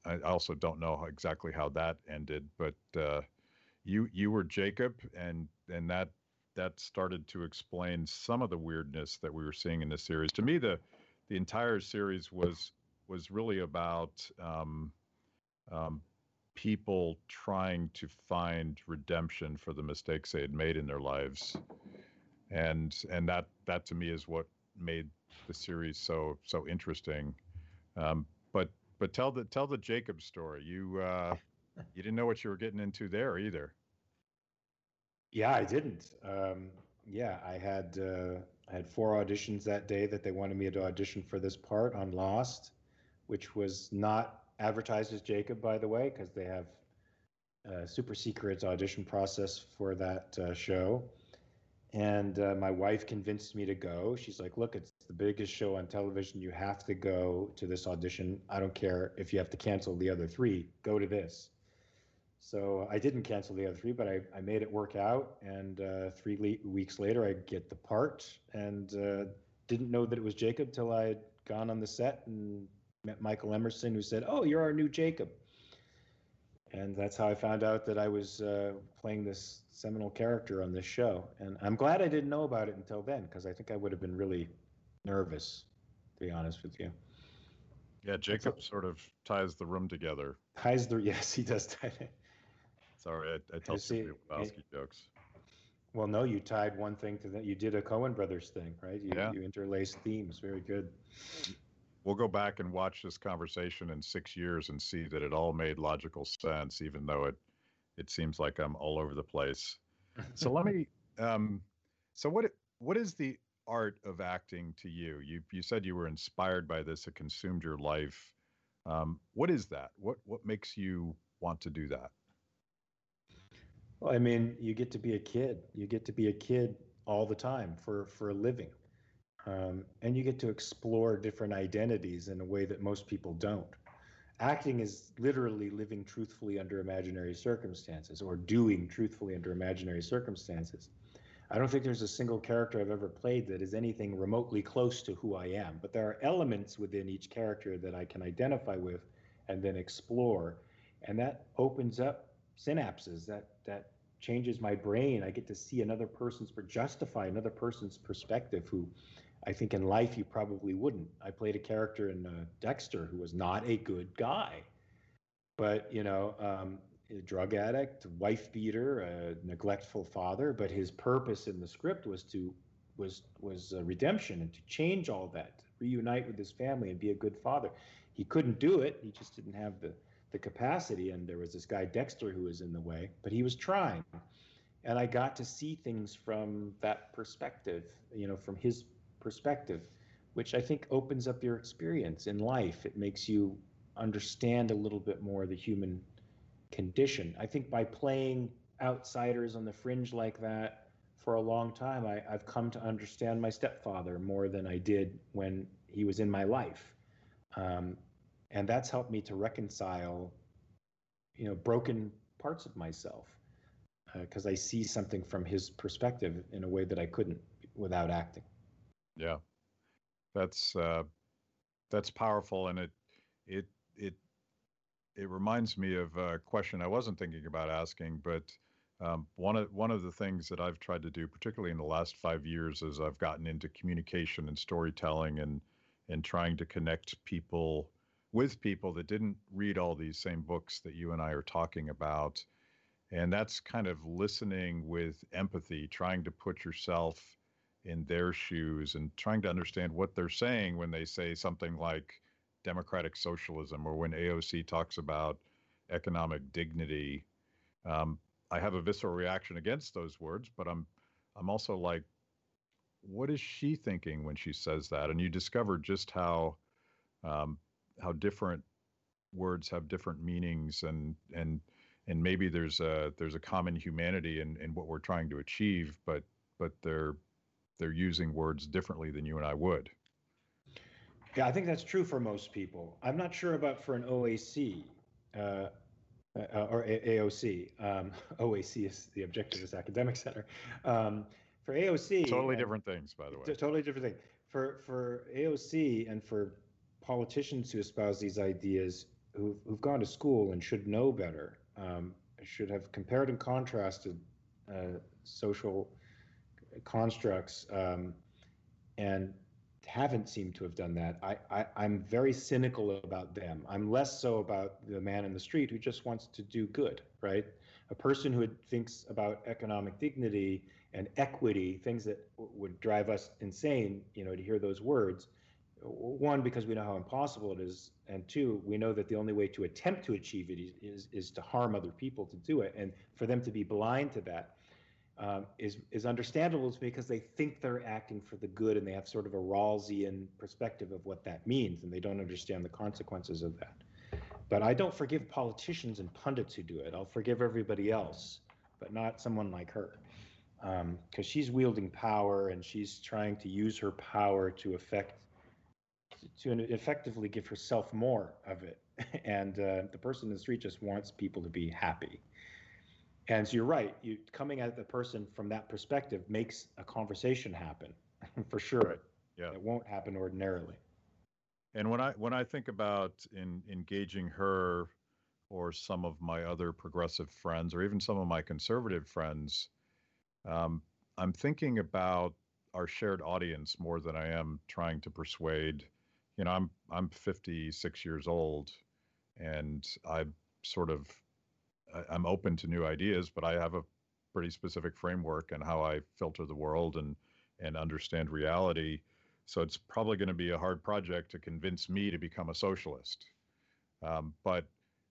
I also don't know exactly how that ended. But uh, you you were Jacob, and and that that started to explain some of the weirdness that we were seeing in the series. To me, the the entire series was was really about um, um, people trying to find redemption for the mistakes they had made in their lives, and and that that to me is what made the series so so interesting. Um, but but tell the tell the Jacob story. You uh, you didn't know what you were getting into there either. Yeah, I didn't. Um, yeah, I had uh, I had four auditions that day that they wanted me to audition for this part on Lost, which was not advertised as Jacob, by the way, because they have super secret audition process for that uh, show. And uh, my wife convinced me to go. She's like, "Look, it's the biggest show on television. You have to go to this audition. I don't care if you have to cancel the other three. Go to this." So I didn't cancel the other three, but I, I made it work out. And uh, three le- weeks later, I get the part and uh, didn't know that it was Jacob till I had gone on the set and met Michael Emerson, who said, "Oh, you're our new Jacob." And that's how I found out that I was uh, playing this seminal character on this show. And I'm glad I didn't know about it until then, because I think I would have been really nervous, to be honest with you. Yeah, Jacob sort of ties the room together. Ties the yes, he does tie it. Sorry, I, I tell Lebowski jokes. Well, no, you tied one thing to that. You did a Coen Brothers thing, right? You, yeah. you interlaced themes. Very good. We'll go back and watch this conversation in six years and see that it all made logical sense, even though it it seems like I'm all over the place. So let me. Um, so what what is the art of acting to you? You you said you were inspired by this. It consumed your life. Um, what is that? What what makes you want to do that? Well, I mean, you get to be a kid. You get to be a kid all the time for for a living, um, and you get to explore different identities in a way that most people don't. Acting is literally living truthfully under imaginary circumstances, or doing truthfully under imaginary circumstances. I don't think there's a single character I've ever played that is anything remotely close to who I am, but there are elements within each character that I can identify with and then explore, and that opens up synapses that that changes my brain. I get to see another person's, justify another person's perspective who I think in life you probably wouldn't. I played a character in uh, Dexter who was not a good guy, but you know, um, a drug addict, wife beater, a neglectful father. But his purpose in the script was to was was redemption and to change all that, reunite with his family and be a good father. He couldn't do it. He just didn't have the the capacity. And there was this guy Dexter who was in the way, but he was trying. And I got to see things from that perspective, you know, from his perspective, which I think opens up your experience in life. It makes you understand a little bit more the human condition. I think by playing outsiders on the fringe like that for a long time, I, have come to understand my stepfather more than I did when he was in my life. Um, and that's helped me to reconcile, you know, broken parts of myself because uh, I see something from his perspective in a way that I couldn't without acting. Yeah, that's uh, that's powerful, and it it it it reminds me of a question I wasn't thinking about asking, but um, one of one of the things that I've tried to do, particularly in the last five years, as I've gotten into communication and storytelling and and trying to connect people with people that didn't read all these same books that you and I are talking about. And that's kind of listening with empathy, trying to put yourself in their shoes and trying to understand what they're saying when they say something like democratic socialism or when AOC talks about economic dignity. Um, I have a visceral reaction against those words, but I'm I'm also like, what is she thinking when she says that? And you discover just how um, how different words have different meanings and and and maybe there's a there's a common humanity in, in what we're trying to achieve, but but they're they're using words differently than you and I would. Yeah, I think that's true for most people. I'm not sure about for an OAC uh, uh, or AOC. Um, OAC is the Objectivist Academic Center. Um, for AOC, totally different things, by the way. Totally different thing. For for AOC and for politicians who espouse these ideas who've, who've gone to school and should know better, um, should have compared and contrasted uh, social constructs um, and haven't seemed to have done that. I, I, I'm very cynical about them. I'm less so about the man in the street who just wants to do good, right? A person who thinks about economic dignity and equity, things that w- would drive us insane, you know, to hear those words, one because we know how impossible it is and two we know that the only way to attempt to achieve it is is to harm other people to do it and for them to be blind to that um, is is understandable because they think they're acting for the good and they have sort of a Rawlsian perspective of what that means and they don't understand the consequences of that. But I don't forgive politicians and pundits who do it. I'll forgive everybody else, but not someone like her because um, she's wielding power and she's trying to use her power to affect to effectively give herself more of it. And uh, the person in the street just wants people to be happy. And so you're right. You coming at the person from that perspective makes a conversation happen, for sure. Right. Yeah, it won't happen ordinarily. And when I when I think about in engaging her or some of my other progressive friends or even some of my conservative friends, um, I'm thinking about our shared audience more than I am trying to persuade you know, I'm I'm 56 years old, and I sort of I'm open to new ideas, but I have a pretty specific framework and how I filter the world and and understand reality. So it's probably going to be a hard project to convince me to become a socialist. Um, but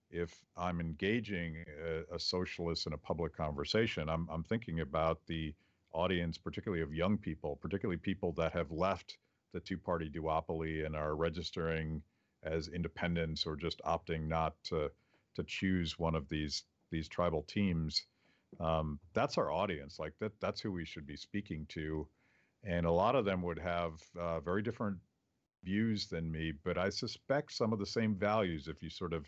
if I'm engaging a, a, socialist in a public conversation, I'm I'm thinking about the audience, particularly of young people, particularly people that have left the two party duopoly and are registering as independents or just opting not to to choose one of these these tribal teams um, that's our audience. Like that that's who we should be speaking to. And a lot of them would have uh, very different views than me but i suspect some of the same values if you sort of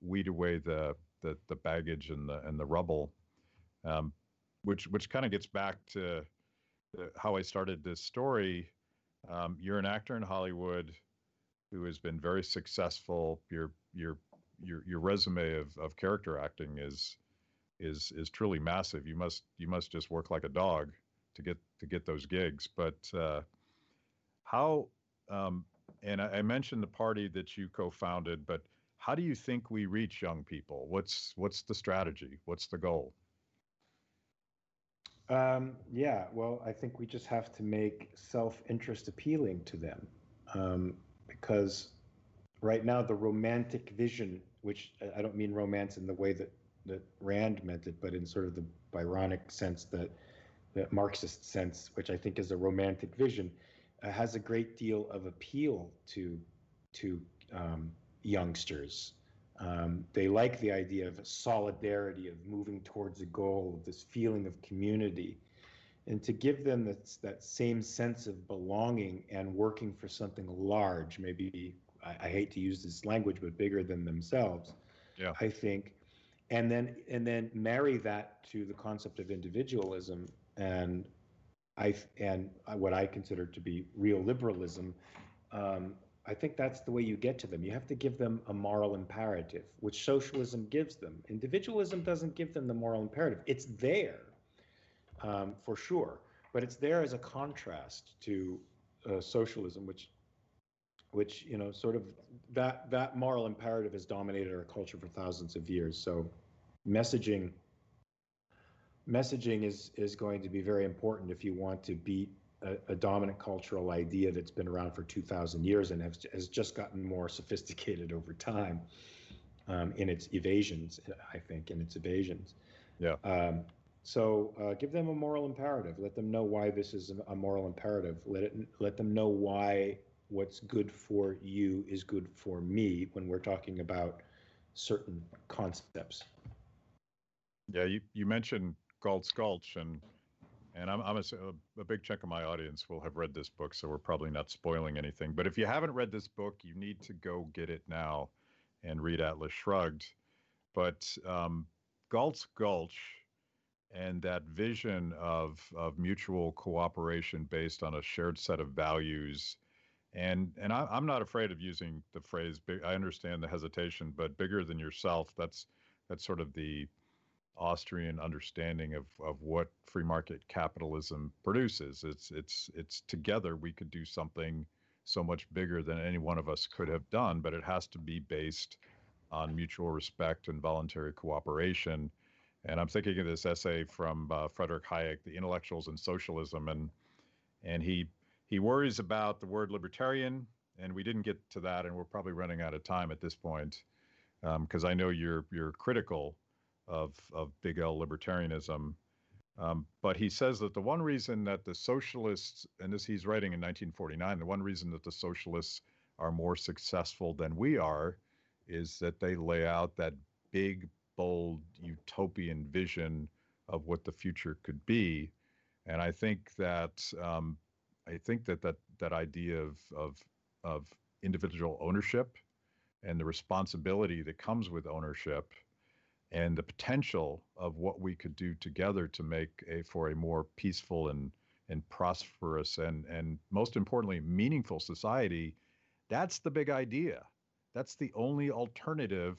weed away the the, the baggage and the and the rubble. Um, which which kind of gets back to uh, how i started this story. Um, you're an actor in Hollywood who has been very successful. Your your your your resume of, of character acting is is is truly massive. You must you must just work like a dog to get to get those gigs. But uh, How, um, and I, I mentioned the party that you co-founded, but how do you think we reach young people? What's what's the strategy? What's the goal? Um, yeah, well, I think we just have to make self-interest appealing to them, um, because right now the romantic vision, which I don't mean romance in the way that that Rand meant it, but in sort of the Byronic sense that the Marxist sense, which I think is a romantic vision, uh, has a great deal of appeal to to um, youngsters. Um, they like the idea of solidarity, of moving towards a goal, of this feeling of community. And to give them that, that same sense of belonging and working for something large, maybe, I, I hate to use this language, but bigger than themselves, yeah. I think, and then and then marry that to the concept of individualism and I and what I consider to be real liberalism, um, I think that's the way you get to them. You have to give them a moral imperative, which socialism gives them. Individualism doesn't give them the moral imperative. It's there, um, for sure, but it's there as a contrast to uh, socialism, which, which you know, sort of that that moral imperative has dominated our culture for thousands of years. So, messaging messaging is is going to be very important if you want to beat a, a, dominant cultural idea that's been around for 2,000 years and has, has just gotten more sophisticated over time um, in its evasions, I think, in its evasions. Yeah. Um, so uh, give them a moral imperative. Let them know why this is a moral imperative. Let it let them know why what's good for you is good for me when we're talking about certain concepts. Yeah, you, you mentioned Galt's Gulch, and and I'm, I'm a, a, big chunk of my audience will have read this book, so we're probably not spoiling anything. But if you haven't read this book, you need to go get it now and read Atlas Shrugged. But um, Galt's Gulch and that vision of of mutual cooperation based on a shared set of values. And and I, am not afraid of using the phrase. I understand the hesitation, but bigger than yourself. That's that's sort of the Austrian understanding of, of what free market capitalism produces. It's it's it's together we could do something so much bigger than any one of us could have done, but it has to be based on mutual respect and voluntary cooperation. And I'm thinking of this essay from uh, Frederick Hayek, "The Intellectuals and Socialism," and and he he worries about the word libertarian, and we didn't get to that, and we're probably running out of time at this point because um, I know you're you're critical of, of big L libertarianism. Um, but he says that the one reason that the socialists, and this he's writing in 1949, the one reason that the socialists are more successful than we are is that they lay out that big, bold, utopian vision of what the future could be. And I think that um, I think that that that idea of of of individual ownership and the responsibility that comes with ownership and the potential of what we could do together to make a for a more peaceful and and prosperous and and most importantly meaningful society that's the big idea. That's the only alternative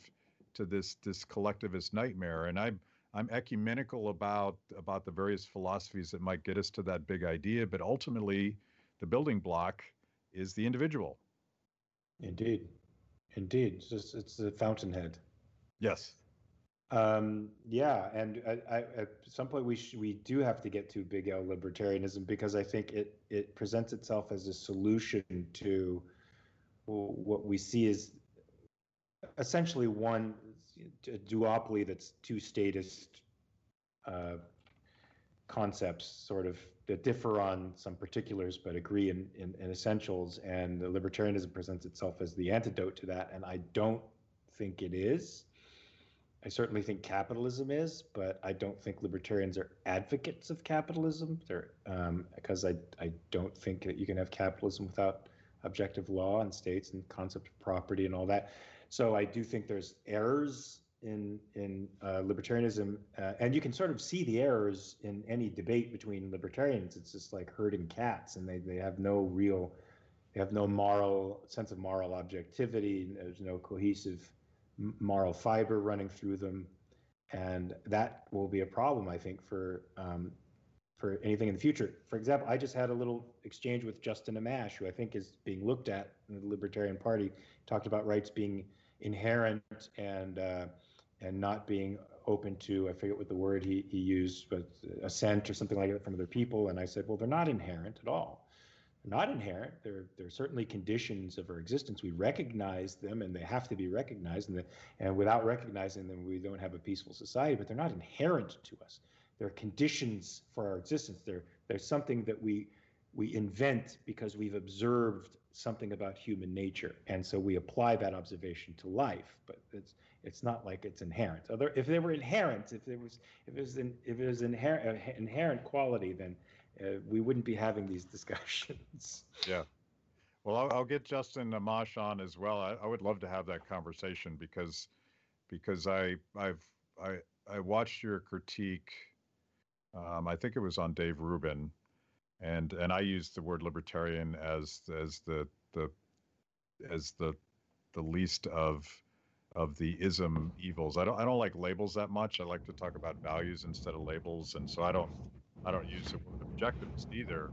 to this this collectivist nightmare. And i'm i'm ecumenical about about the various philosophies that might get us to that big idea but ultimately the building block is the individual. Indeed. Indeed. It's just, it's the fountainhead. Yes. Um, yeah, and I, I, at some point we sh- we do have to get to big L libertarianism because I think it it presents itself as a solution to what we see as essentially one duopoly that's two statist uh, concepts, sort of that differ on some particulars but agree in, in, in essentials. And libertarianism presents itself as the antidote to that, and I don't think it is. I certainly think capitalism is, but I don't think libertarians are advocates of capitalism. They're um, because I I don't think that you can have capitalism without objective law and states and concept of property and all that. So I do think there's errors in in uh, libertarianism, uh, and you can sort of see the errors in any debate between libertarians. It's just like herding cats, and they they have no real, they have no moral sense of moral objectivity. There's no cohesive moral fiber running through them. And that will be a problem, I think, for um, for anything in the future. For example, I just had a little exchange with Justin Amash, who I think is being looked at in the Libertarian Party. Talked about rights being inherent and uh, and not being open to I forget what the word he, he used, but assent or something like that from other people. And I said, well, they're not inherent at all. They're not inherent. They're they're certainly conditions of our existence. We recognize them, and they have to be recognized. And the, and without recognizing them, we don't have a peaceful society. But they're not inherent to us they're conditions for our existence. They're, they're something that we, we invent because we've observed something about human nature. And so we apply that observation to life, but it's, it's not like it's inherent. Other, if they were inherent, if there was, if it was, an, if it was inherent, uh, inherent quality, then uh, we wouldn't be having these discussions. Yeah. Well, I'll, I'll get Justin Amash on as well. I, I, would love to have that conversation because, because I, I've, I, I watched your critique um, I think it was on Dave Rubin, and and I use the word libertarian as as the the as the the least of of the ism evils. I don't I don't like labels that much. I like to talk about values instead of labels, and so I don't I don't use the word objectivist either,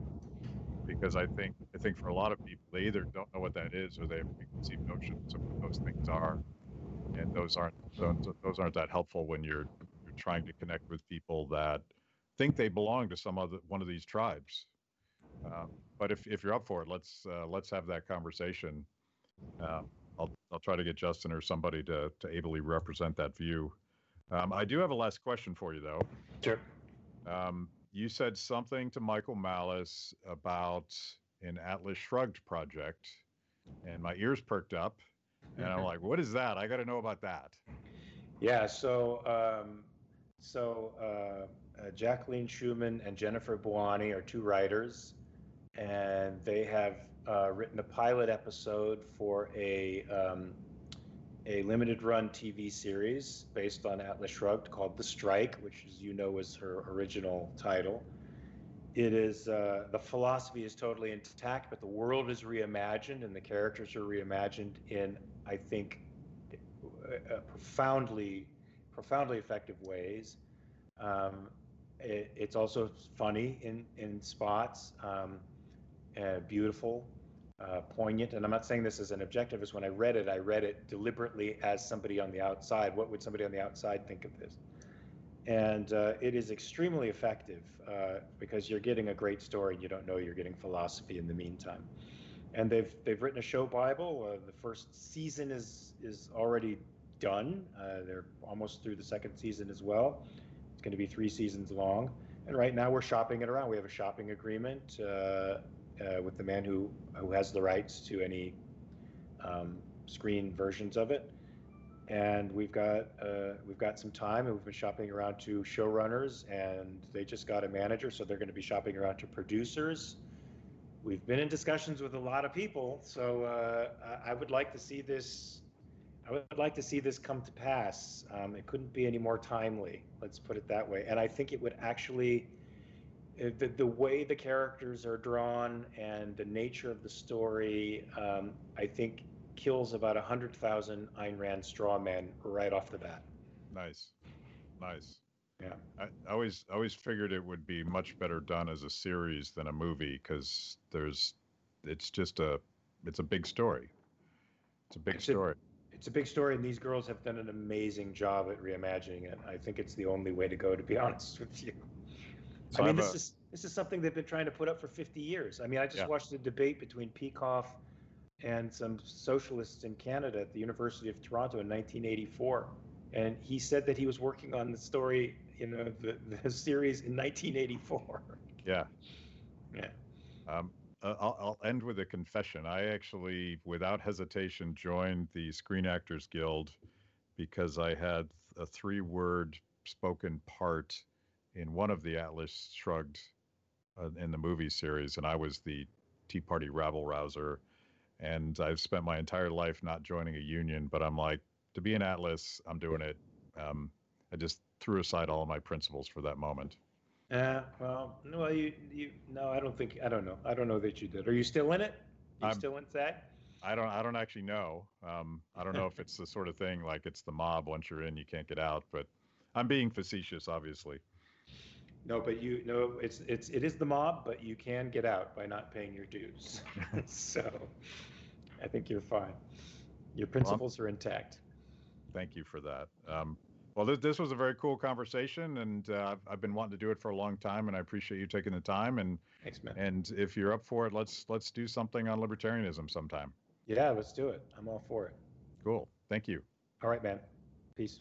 because I think I think for a lot of people they either don't know what that is or they have preconceived notions of what those things are, and those aren't those, aren't that helpful when you're you're trying to connect with people that think they belong to some other one of these tribes. Uh, but if, if you're up for it, let's uh, let's have that conversation. Uh, I'll I'll try to get Justin or somebody to to ably represent that view. Um, I do have a last question for you though. Sure. Um, you said something to Michael Malice about an Atlas Shrugged project, and my ears perked up, and I'm like, "What is that? I got to know about that." Yeah. So um, so uh, uh, Jacqueline Schuman and Jennifer Buoni are two writers, and they have uh, written a pilot episode for a um, a limited run TV series based on Atlas Shrugged called The Strike, which, as you know, was her original title. It is uh, the philosophy is totally intact, but the world is reimagined and the characters are reimagined in, I think, profoundly, profoundly effective ways. Um, it, it's also funny in in spots, um, uh, beautiful, uh, poignant. And I'm not saying this as an objectivist. When I read it, I read it deliberately as somebody on the outside. What would somebody on the outside think of this? And uh, it is extremely effective uh, because you're getting a great story and you don't know you're getting philosophy in the meantime. And they've they've written a show Bible. Uh, the first season is is already done. They're almost through the second season as well It's going to be three seasons long. And right now we're shopping it around. We have a shopping agreement uh, with the man who who has the rights to any um, screen versions of it. And we've got uh, we've got some time, and we've been shopping around to showrunners, and they just got a manager, so they're going to be shopping around to producers. We've been in discussions with a lot of people, so uh, I would like to see this I would like to see this come to pass. Um, it couldn't be any more timely. Let's put it that way. And I think it would actually, the, the way the characters are drawn and the nature of the story, um, I think kills about a hundred thousand Ayn Rand straw men right off the bat. Nice, nice. Yeah, I, I always I always figured it would be much better done as a series than a movie because there's, it's just a, it's a big story. It's a big it's story. A, it's a big story, and these girls have done an amazing job at reimagining it. I think it's the only way to go, to be honest with you. So I mean, this a, is this is something they've been trying to put up for 50 years. I mean, I just yeah. watched a debate between Peikoff and some socialists in Canada at the University of Toronto in 1984, and he said that he was working on the story, you know, the, the series in 1984. Yeah. Yeah. Um, uh, I'll, I'll, end with a confession. I actually, without hesitation, joined the Screen Actors Guild because I had a three word spoken part in one of the Atlas Shrugged uh, in the movie series, and I was the Tea Party rabble rouser. And I've spent my entire life not joining a union, but I'm like, to be an Atlas, I'm doing it. Um, I just threw aside all of my principles for that moment. Yeah, well, no, you, you, no, I don't think, I don't know. I don't know that you did. Are you still in it? You I'm, still inside? I don't, I don't actually know. Um, I don't know if it's the sort of thing like it's the mob. Once you're in, you can't get out. But I'm being facetious, obviously. No, but you no, it's it's it is the mob, but you can get out by not paying your dues. so, I think you're fine. Your principles well, are intact. Thank you for that. Um, well, this, this was a very cool conversation, and uh, I've, I've been wanting to do it for a long time, and I appreciate you taking the time. And Thanks, man. And if you're up for it, let's let's do something on libertarianism sometime. Yeah, let's do it. I'm all for it. Cool. Thank you. All right, man. Peace.